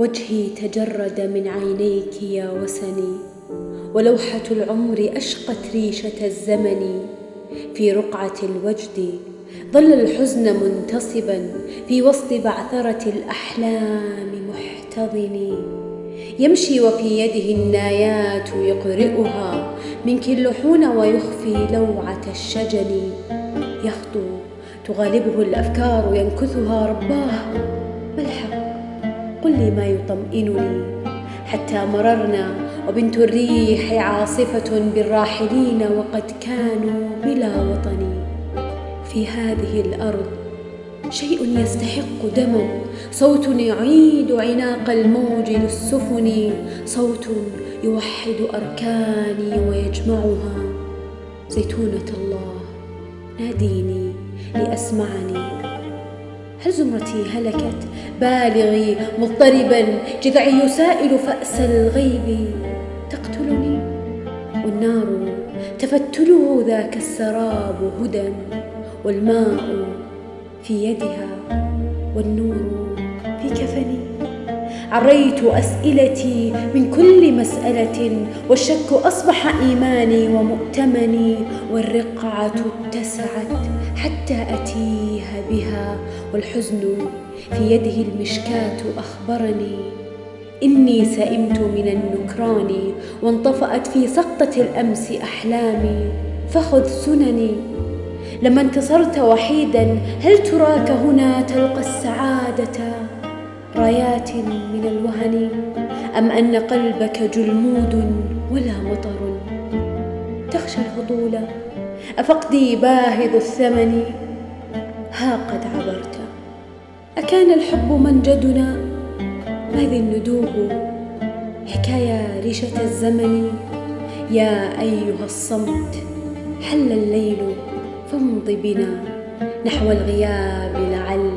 وجهي تجرد من عينيك يا وسني. ولوحة العمر أشقت ريشة الزمن. في رقعة الوجد ظل الحزن منتصبا. في وسط بعثرة الأحلام محتضن. يمشي وفي يده النايات يقرئها. من كلحون ويخفي لوعة الشجن. يخطو تغالبه الأفكار ينكثها رباه. ما الحق؟ قل لي ما يطمئنني. حتى مررنا وبنت الريح عاصفة بالراحلين وقد كانوا بلا وطن. في هذه الأرض شيء يستحق دما صوت يعيد عناق الموج للسفن. صوت يوحد أركاني ويجمعها. زيتونة الله ناديني لأسمعني. هل زمرتي هلكت؟ بالغي مضطربا جذعي يسائل فأس الغيب. تقتلني؟ والنار تفتله ذاك السراب هدى والماء في يدها والنور في كفني. عريت أسئلتي من كل مسألة والشك أصبح إيماني ومؤتمني والرقعة اتسعت حتى اتيه بها والحزن في يده المشكاة أخبرني إني سئمت من النكران وانطفأت في سقطة الأمس أحلامي فخذ سنني لما انتصرت وحيدا هل تراك هنا تلقى السعادة رايات من الوهن أم أن قلبك جلمود ولا مطر؟ تخشى الهطول أفقدي باهظ الثمن؟ ها قد عبرت. أكان الحب منجدنا؟ ماذا الندوب؟ حكايه ريشة الزمن. يا أيها الصمت حل الليل فامض بنا نحو الغياب لعل